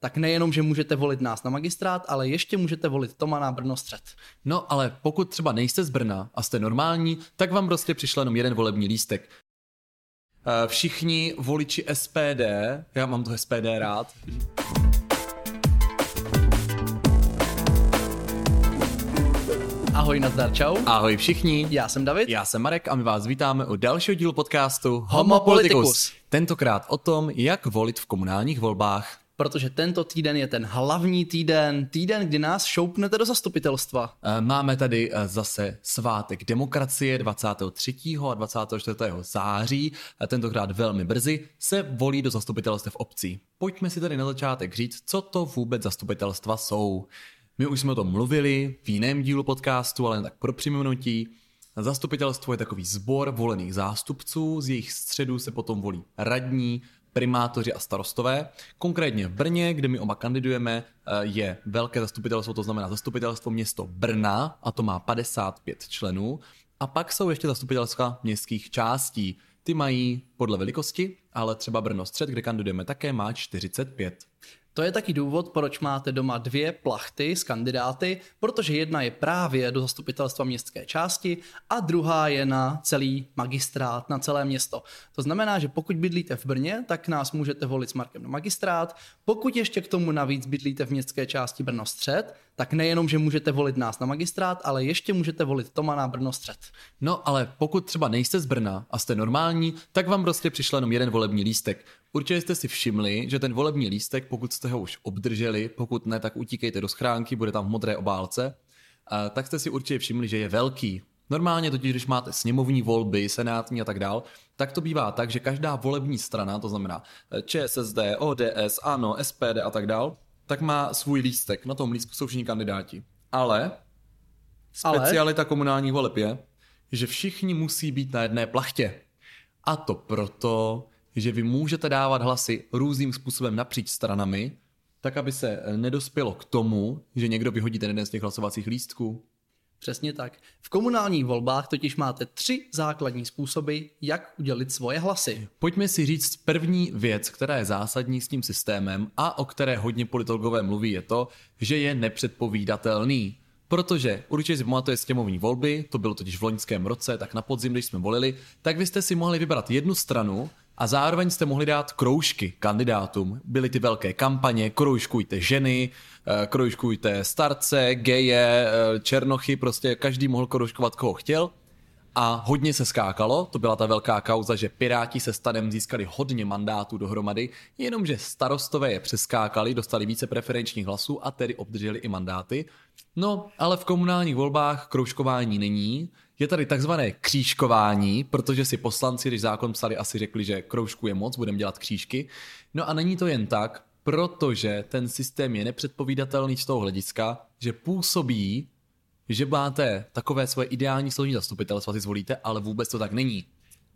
tak nejenom, že můžete volit nás na magistrát, ale ještě můžete volit Toma na Brno střed. No ale pokud třeba nejste z Brna a jste normální, tak vám prostě přišel jenom jeden volební lístek. Eh, Všichni voliči SPD, já mám to SPD rád, Ahoj, nazdar, čau. ahoj všichni, Já jsem David. já jsem Marek a my vás vítáme u dalšího dílu podcastu Homo Politicus. Tentokrát o tom, jak volit v komunálních volbách. Protože tento týden je ten hlavní týden, týden, kdy nás šoupnete do zastupitelstva. Eh, Máme tady eh, zase svátek demokracie 23. a 24. září, a tentokrát velmi brzy, se volí do zastupitelstev obcí. Pojďme si tady na začátek říct, co to vůbec zastupitelstva jsou. My už jsme o tom mluvili v jiném dílu podcastu, ale tak pro připomenutí. Zastupitelstvo je takový sbor volených zástupců, z jejich středu se potom volí radní, primátoři a starostové. Konkrétně v Brně, kde my oba kandidujeme, eh, je velké zastupitelstvo, to znamená zastupitelstvo město Brna, a to má 55 členů. A pak jsou ještě zastupitelstva městských částí. Ty mají podle velikosti, ale třeba Brno střed, kde kandidujeme také, má 45. To je taky důvod, proč máte doma dvě plachty s kandidáty, protože jedna je právě do zastupitelstva městské části a druhá je na celý magistrát, na celé město. To znamená, že pokud bydlíte v Brně, tak nás můžete volit s Markem na magistrát. Pokud ještě k tomu navíc bydlíte v městské části Brno střed, tak nejenom, že můžete volit nás na magistrát, ale ještě můžete volit Toma na Brno střed. No ale pokud třeba nejste z Brna a jste normální, tak vám prostě přišel jenom jeden volební lístek. Určitě jste si všimli, že ten volební lístek, pokud jste ho už obdrželi, pokud ne, tak utíkejte do schránky, bude tam v modré obálce, tak jste si určitě všimli, že je velký. Normálně totiž, když máte sněmovní volby, senátní a tak dál, tak to bývá tak, že každá volební strana, to znamená eh, ČSSD, ODS, ANO, SPD a tak dál, tak má svůj lístek. Na tom lístku jsou všichni kandidáti. Ale Ale? specialita komunálních voleb je, že všichni musí být na jedné plachtě. A to proto, že vy můžete dávat hlasy různým způsobem napříč stranami, tak aby se nedospělo k tomu, že někdo vyhodí ten jeden z těch hlasovacích lístků. Přesně tak. V komunálních volbách totiž máte tři základní způsoby, jak udělit svoje hlasy. Pojďme si říct první věc, která je zásadní s tím systémem a o které hodně politologové mluví, je to, že je nepředpovídatelný. Protože určitě si pamatuje sněmovní volby, to bylo totiž v loňském roce, tak na podzim, když jsme volili, tak vy jste si mohli vybrat jednu stranu a zároveň jste mohli dát kroužky kandidátům. Byly ty velké kampaně, kroužkujte ženy, eh, kroužkujte starce, geje, eh, černochy, prostě každý mohl kroužkovat, koho chtěl. A hodně se skákalo, to byla ta velká kauza, že Piráti se stanem získali hodně mandátů dohromady, jenomže starostové je přeskákali, dostali více preferenčních hlasů a tedy obdrželi i mandáty. No, ale v komunálních volbách kroužkování není, je tady takzvané křížkování, protože si poslanci, když zákon psali, asi řekli, že kroužku je moc, budeme dělat křížky. No a není to jen tak, protože ten systém je nepředpovídatelný z toho hlediska, že působí, že máte takové svoje ideální složení zastupitelstva, si zvolíte, ale vůbec to tak není.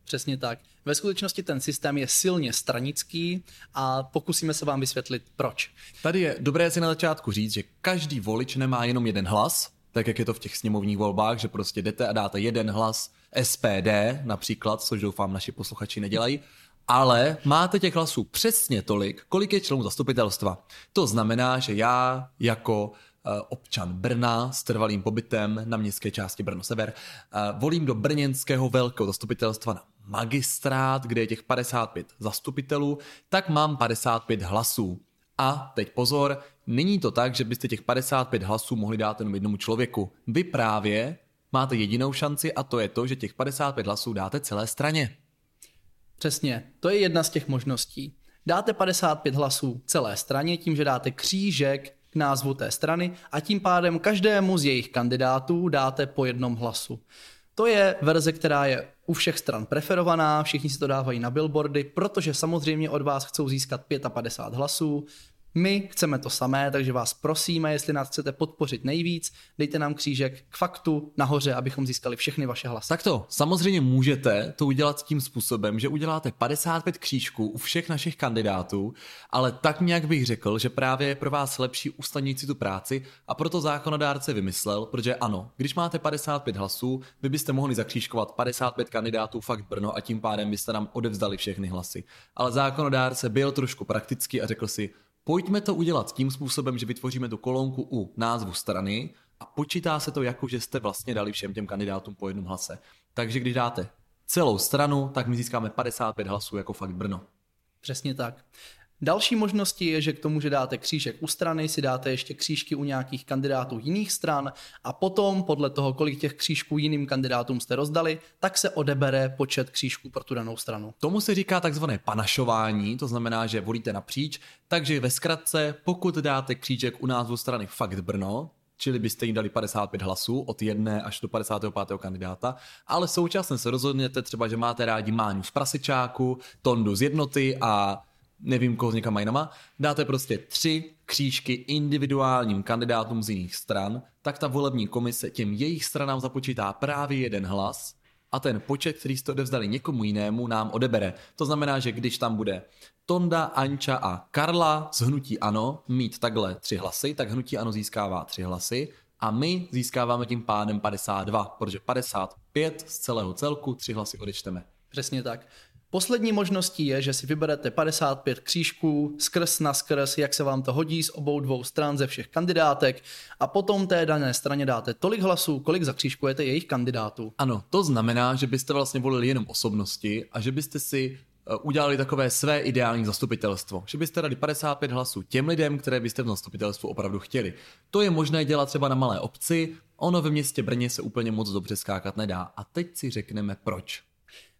Přesně tak. Ve skutečnosti ten systém je silně stranický a pokusíme se vám vysvětlit proč. Tady je dobré si na začátku říct, že každý volič nemá jenom jeden hlas, tak jak je to v těch sněmovních volbách, že prostě jdete a dáte jeden hlas SPD například, což doufám naši posluchači nedělají, ale máte těch hlasů přesně tolik, kolik je členů zastupitelstva. To znamená, že já jako eh, občan Brna s trvalým pobytem na městské části Brno Sever eh, volím do brněnského velkého zastupitelstva na magistrát, kde je těch 55 zastupitelů, tak mám 55 hlasů. A teď pozor, není to tak, že byste těch 55 hlasů mohli dát jenom jednomu člověku. Vy právě máte jedinou šanci a to je to, že těch 55 hlasů dáte celé straně. Přesně, to je jedna z těch možností. Dáte 55 hlasů celé straně tím, že dáte křížek k názvu té strany a tím pádem každému z jejich kandidátů dáte po jednom hlasu. To je verze, která je u všech stran preferovaná, všichni si to dávají na billboardy, protože samozřejmě od vás chcou získat 55 hlasů. My chceme to samé, takže vás prosíme, jestli nás chcete podpořit nejvíc, dejte nám křížek k faktu nahoře, abychom získali všechny vaše hlasy. Tak to, samozřejmě můžete to udělat tím způsobem, že uděláte 55 křížků u všech našich kandidátů, ale tak nějak bych řekl, že právě je pro vás lepší usnadnit si tu práci a proto zákonodárce vymyslel, protože ano, když máte 55 hlasů, vy byste mohli zakřížkovat 55 kandidátů fakt Brno a tím pádem byste nám odevzdali všechny hlasy. Ale zákonodárce byl trošku praktický a řekl si, Pojďme to udělat tím způsobem, že vytvoříme tu kolonku u názvu strany a počítá se to jako, že jste vlastně dali všem těm kandidátům po jednom hlase. Takže když dáte celou stranu, tak my získáme 55 hlasů jako fakt Brno. Přesně tak. Další možností je, že k tomu, že dáte křížek u strany, si dáte ještě křížky u nějakých kandidátů jiných stran a potom podle toho, kolik těch křížků jiným kandidátům jste rozdali, tak se odebere počet křížků pro tu danou stranu. Tomu se říká takzvané panašování, to znamená, že volíte napříč, takže ve zkratce, pokud dáte křížek u názvu strany Fakt Brno, čili byste jim dali 55 hlasů od jedné až do 55. kandidáta, ale současně se rozhodněte třeba, že máte rádi Máňu z Prasečáku, Tondu z jednoty a nevím, koho s někam jinama, dáte prostě tři křížky individuálním kandidátům z jiných stran, tak ta volební komise těm jejich stranám započítá právě jeden hlas a ten počet, který jste odevzdali někomu jinému, nám odebere. To znamená, že když tam bude Tonda, Anča a Karla z Hnutí Ano mít takhle tři hlasy, tak Hnutí Ano získává tři hlasy a my získáváme tím pádem 52, protože 55 z celého celku tři hlasy odečteme. Přesně tak. Poslední možností je, že si vyberete 55 křížků skrz na skrz, jak se vám to hodí z obou dvou stran ze všech kandidátek a potom té dané straně dáte tolik hlasů, kolik zakřížkujete jejich kandidátů. Ano, to znamená, že byste vlastně volili jenom osobnosti a že byste si eh, udělali takové své ideální zastupitelstvo. Že byste dali 55 hlasů těm lidem, které byste v zastupitelstvu opravdu chtěli. To je možné dělat třeba na malé obci, ono ve městě Brně se úplně moc dobře skákat nedá. A teď si řekneme proč.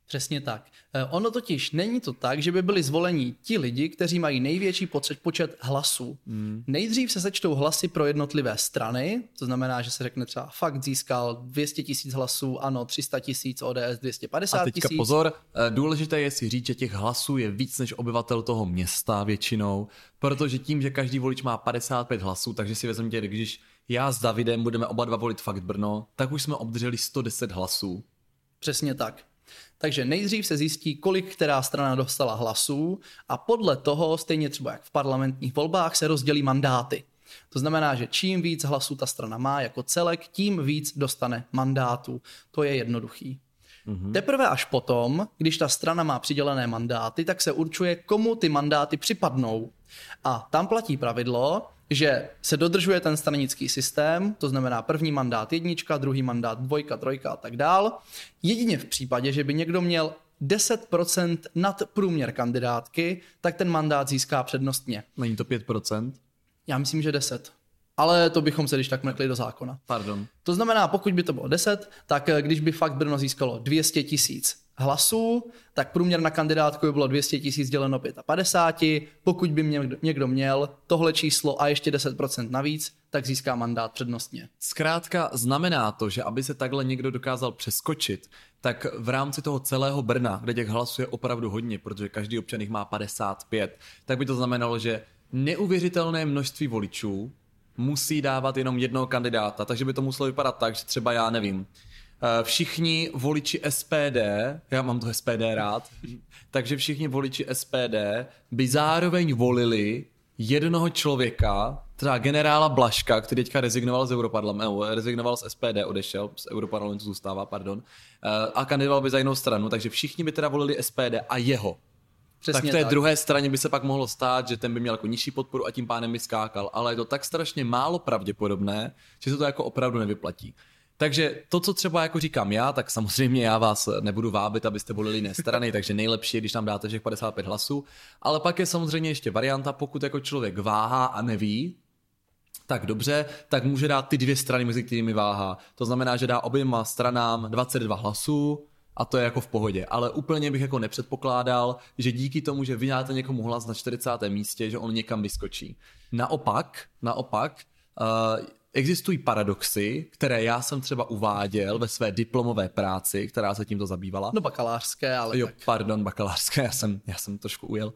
Přesně tak. Eh, ono totiž není to tak, že by byli zvoleni ti lidi, kteří mají největší počet, počet hlasů. Hmm. Nejdřív se sečtou hlasy pro jednotlivé strany, to znamená, že se řekne třeba fakt získal 200 tisíc hlasů, ano, 300 tisíc, ODS 250 tisíc. A teďka tisíc. pozor, eh, důležité je si říct, že těch hlasů je víc než obyvatel toho města většinou, protože tím, že každý volič má 55 hlasů, takže si vezměte, když já s Davidem budeme oba dva volit fakt Brno, tak už jsme obdrželi 110 hlasů. Přesně tak. Takže nejdřív se zjistí, kolik která strana dostala hlasů a podle toho, stejně třeba jak v parlamentních volbách, se rozdělí mandáty. To znamená, že čím víc hlasů ta strana má jako celek, tím víc dostane mandátů. To je jednoduchý. Mm-hmm. Teprve až potom, když ta strana má přidělené mandáty, tak se určuje, komu ty mandáty připadnou. A tam platí pravidlo, že se dodržuje ten stranický systém, to znamená první mandát jednička, druhý mandát dvojka, trojka a tak dál. Jedině v případě, že by někdo měl 10% nad průměr kandidátky, tak ten mandát získá přednostně. Není to 5%? Já myslím, že 10. Ale to bychom se když tak mrkli do zákona. Pardon. To znamená, pokud by to bylo 10, tak eh, když by fakt Brno získalo 200 tisíc hlasů, tak průměr na kandidátku by bylo 200 tisíc děleno 55. Pokud by mě někdo měl tohle číslo a ještě 10% navíc, tak získá mandát přednostně. Zkrátka znamená to, že aby se takhle někdo dokázal přeskočit, tak v rámci toho celého Brna, kde těch hlasů je opravdu hodně, protože každý občan jich má 55, tak by to znamenalo, že neuvěřitelné množství voličů musí dávat jenom jednoho kandidáta, takže by to muselo vypadat tak, že třeba já nevím, všichni voliči SPD, já mám to SPD rád, takže všichni voliči SPD by zároveň volili jednoho člověka, třeba generála Blaška, který teďka rezignoval z Europarlamentu, rezignoval z SPD, odešel, z Europarlamentu zůstává, pardon, eh, a kandidoval by za jinou stranu, takže všichni by teda volili SPD a jeho. Přesně tak v té tak. druhé straně by se pak mohlo stát, že ten by měl jako nižší podporu a tím pánem by skákal, ale je to tak strašně málo pravděpodobné, že se to jako opravdu nevyplatí. Takže to, co třeba jako říkám já, tak samozřejmě já vás nebudu vábit, abyste volili jiné strany, takže nejlepší je, když tam dáte všech 55 hlasů, ale pak je samozřejmě ještě varianta, pokud jako člověk váhá a neví, tak dobře, tak může dát ty dvě strany, mezi kterými váhá. To znamená, že dá oběma stranám 22 hlasů, a to je jako v pohodě. Ale úplně bych jako nepředpokládal, že díky tomu, že vydáte někomu hlas na 40. místě, že on někam vyskočí. Naopak, naopak, uh, existují paradoxy, které já jsem třeba uváděl ve své diplomové práci, která se tímto zabývala. No bakalářské, ale Jo, tak. pardon, bakalářské, já jsem, já jsem trošku ujel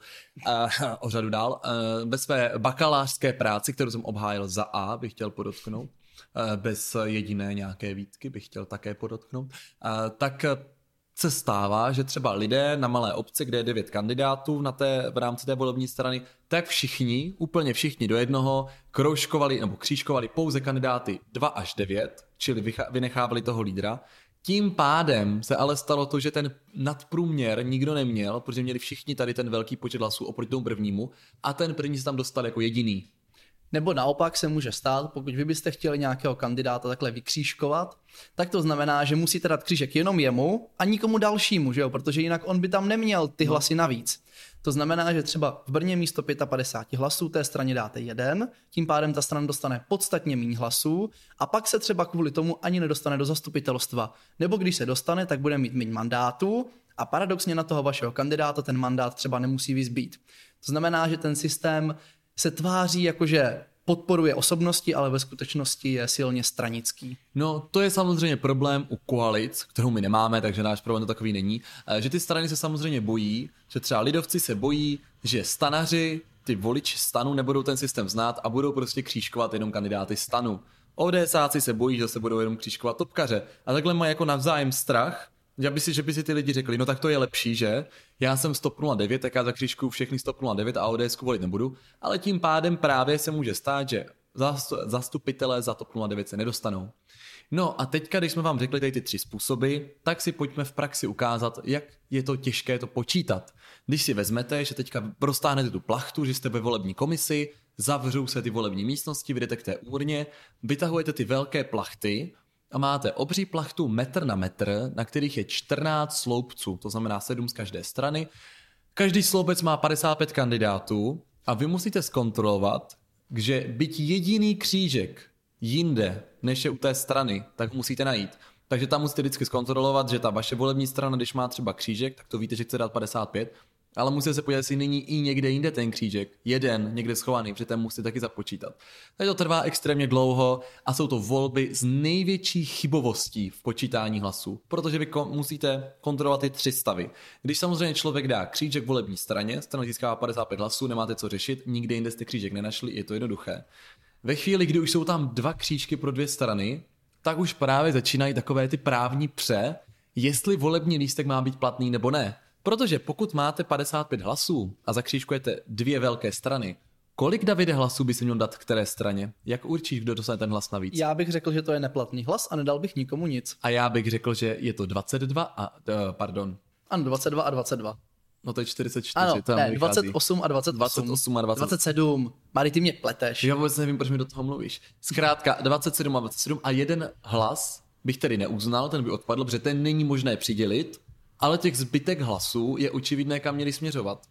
uh, o řadu dál. Uh, ve své bakalářské práci, kterou jsem obhájil za A, bych chtěl podotknout, uh, bez jediné nějaké výtky bych chtěl také podotknout, uh, tak se stává, že třeba lidé na malé obci, kde je devět kandidátů na té, v rámci té volební strany, tak všichni, úplně všichni do jednoho, kroužkovali nebo křížkovali pouze kandidáty 2 až 9, čili vynechávali toho lídra. Tím pádem se ale stalo to, že ten nadprůměr nikdo neměl, protože měli všichni tady ten velký počet hlasů oproti tomu prvnímu a ten první se tam dostal jako jediný. Nebo naopak se může stát, pokud vy byste chtěli nějakého kandidáta takhle vykřížkovat, tak to znamená, že musíte dát křížek jenom jemu a nikomu dalšímu, že jo? protože jinak on by tam neměl ty no. hlasy navíc. To znamená, že třeba v Brně místo 55 hlasů té straně dáte jeden, tím pádem ta strana dostane podstatně méně hlasů a pak se třeba kvůli tomu ani nedostane do zastupitelstva. Nebo když se dostane, tak bude mít méně mandátů a paradoxně na toho vašeho kandidáta ten mandát třeba nemusí vyzbít. To znamená, že ten systém se tváří jako, že podporuje osobnosti, ale ve skutečnosti je silně stranický. No, to je samozřejmě problém u koalic, kterou my nemáme, takže náš problém to takový není, eh, že ty strany se samozřejmě bojí, že třeba lidovci se bojí, že stanaři, ty voliči stanu nebudou ten systém znát a budou prostě křížkovat jenom kandidáty stanu. ODSáci se bojí, že se budou jenom křížkovat topkaře. A takhle mají jako navzájem strach, že by si, že by si ty lidi řekli, no tak to je lepší, že? Já jsem stop 09, tak já za křížku všechny stop 09 a ODS volit nebudu, ale tím pádem právě se může stát, že zastupitelé za TOP 09 se nedostanou. No a teďka, když jsme vám řekli tady ty tři způsoby, tak si pojďme v praxi ukázat, jak je to těžké to počítat. Když si vezmete, že teďka prostáhnete tu plachtu, že jste ve volební komisi, zavřou se ty volební místnosti, vyjdete k té úrně, vytahujete ty velké plachty, a máte obří plachtu metr na metr, na kterých je 14 sloupců, to znamená 7 z každé strany. Každý sloupec má 55 kandidátů a vy musíte zkontrolovat, že byť jediný křížek jinde, než je u té strany, tak musíte najít. Takže tam musíte vždycky zkontrolovat, že ta vaše volební strana, když má třeba křížek, tak to víte, že chce dát 55, ale musíte se podívat, jestli není i někde jinde ten křížek, jeden, někde schovaný, protože ten musíte taky započítat. Takže to trvá extrémně dlouho a jsou to volby z největší chybovostí v počítání hlasů, protože vy ko- musíte kontrolovat ty tři stavy. Když samozřejmě člověk dá křížek volební straně, strana získává 55 hlasů, nemáte co řešit, nikde jinde jste křížek nenašli, je to jednoduché. Ve chvíli, kdy už jsou tam dva křížky pro dvě strany, tak už právě začínají takové ty právní pře, jestli volební lístek má být platný nebo ne. Protože pokud máte 55 hlasů a zakřížkujete dvě velké strany, kolik Davide hlasů by si měl dát které straně? Jak určíš, kdo dostane ten hlas navíc? Já bych řekl, že to je neplatný hlas a nedal bych nikomu nic. A já bych řekl, že je to 22 a, uh, pardon. Ano, 22 a 22. No to je 44. Ano, to ne, 28 a 28. 28 a 20. 27. Mari, ty mě pleteš. Já vůbec nevím, proč mi do toho mluvíš. Zkrátka 27 a 27 a jeden hlas bych tedy neuznal, ten by odpadl, protože ten není možné přidělit, ale těch zbytek hlasů je očividné, kam měli směřovat.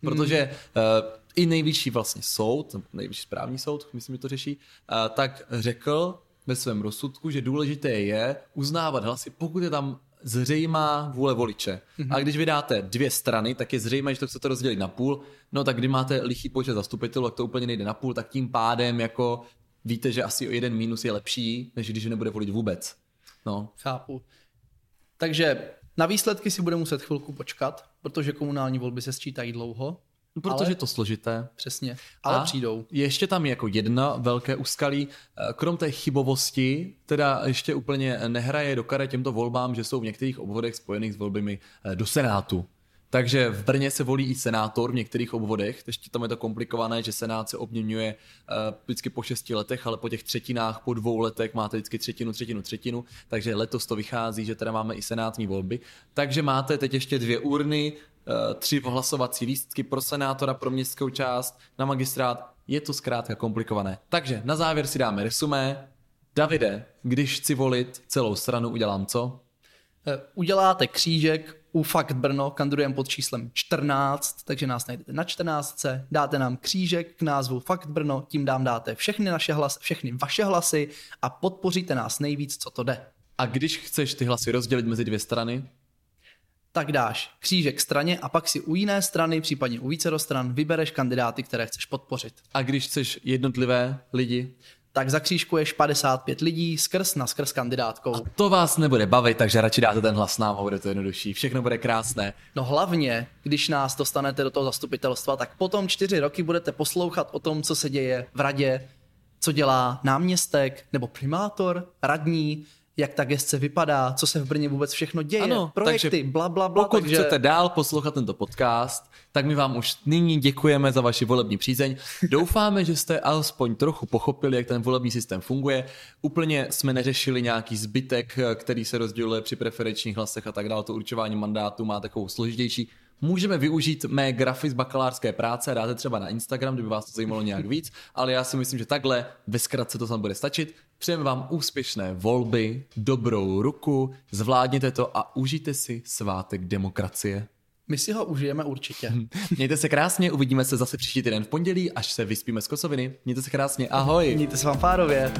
Protože hmm. uh, i nejvyšší vlastně soud, nejvyšší správní soud, myslím, že to řeší, uh, tak řekl ve svém rozsudku, že důležité je uznávat hlasy, pokud je tam zřejmá vůle voliče. Mm-hmm. A když vydáte dvě strany, tak je zřejmé, že to chcete rozdělit na půl. No tak kdy máte lichý počet zastupitelů, tak to úplně nejde na půl, tak tím pádem jako víte, že asi o jeden mínus je lepší, než když nebude volit vůbec. No. Chápu. Takže na výsledky si bude muset chvilku počkat, protože komunální volby se sčítají dlouho. Protože ale, je to složité. Přesně, ale a přijdou. Ještě tam je jako jedna velké úskalí. Krom té chybovosti, teda ještě úplně nehraje do kare těmto volbám, že jsou v některých obvodech spojených s volbami eh, do Senátu. Takže v Brně se volí i senátor v některých obvodech, ještě tam je to komplikované, že senát se obměňuje uh, vždycky po šesti letech, ale po těch třetinách, po dvou letech máte vždycky třetinu, třetinu, třetinu, takže letos to vychází, že teda máme i senátní volby. Takže máte teď ještě dvě urny, uh, tři hlasovací lístky pro senátora, pro městskou část, na magistrát, je to zkrátka komplikované. Takže na závěr si dáme resumé. Davide, když chci volit celou stranu, udělám co? Eh, uděláte křížek u Fakt Brno, kandidujeme pod číslem 14, takže nás najdete na 14, dáte nám křížek k názvu Fakt Brno, tím dám dáte všechny naše hlasy, všechny vaše hlasy a podpoříte nás nejvíc, co to jde. A když chceš ty hlasy rozdělit mezi dvě strany? Tak dáš křížek straně a pak si u jiné strany, případně u více stran, vybereš kandidáty, které chceš podpořit. A když chceš jednotlivé lidi? Tak zakřížkuješ 55 lidí skrz na skrz kandidátkou. A to vás nebude bavit, takže radši dáte ten hlas nám a bude to jednodušší. Všechno bude krásné. No hlavně, když nás dostanete do toho zastupitelstva, tak potom čtyři roky budete poslouchat o tom, co se děje v radě, co dělá náměstek nebo primátor, radní, jak ta gestce vypadá, co se v Brně vůbec všechno děje, Ano, projekty, takže bla, bla, bla. Pokud takže... chcete dál poslouchat tento podcast, tak my vám už nyní děkujeme za vaši volební přízeň. Doufáme, že jste alespoň trochu pochopili, jak ten volební systém funguje. Úplně jsme neřešili nějaký zbytek, který se rozděluje při preferenčních hlasech a tak dále. To určování mandátu má takovou složitější Můžeme využít mé grafy z bakalářské práce, dáte třeba na Instagram, kdyby vás to zajímalo nějak víc, ale já si myslím, že takhle ve zkratce to tam bude stačit. Přejeme vám úspěšné volby, dobrou ruku, zvládněte to a užijte si svátek demokracie. My si ho užijeme určitě. Mějte se krásně, uvidíme se zase příští týden v pondělí, až se vyspíme z kosoviny. Mějte se krásně, ahoj. Mějte se vám fárově.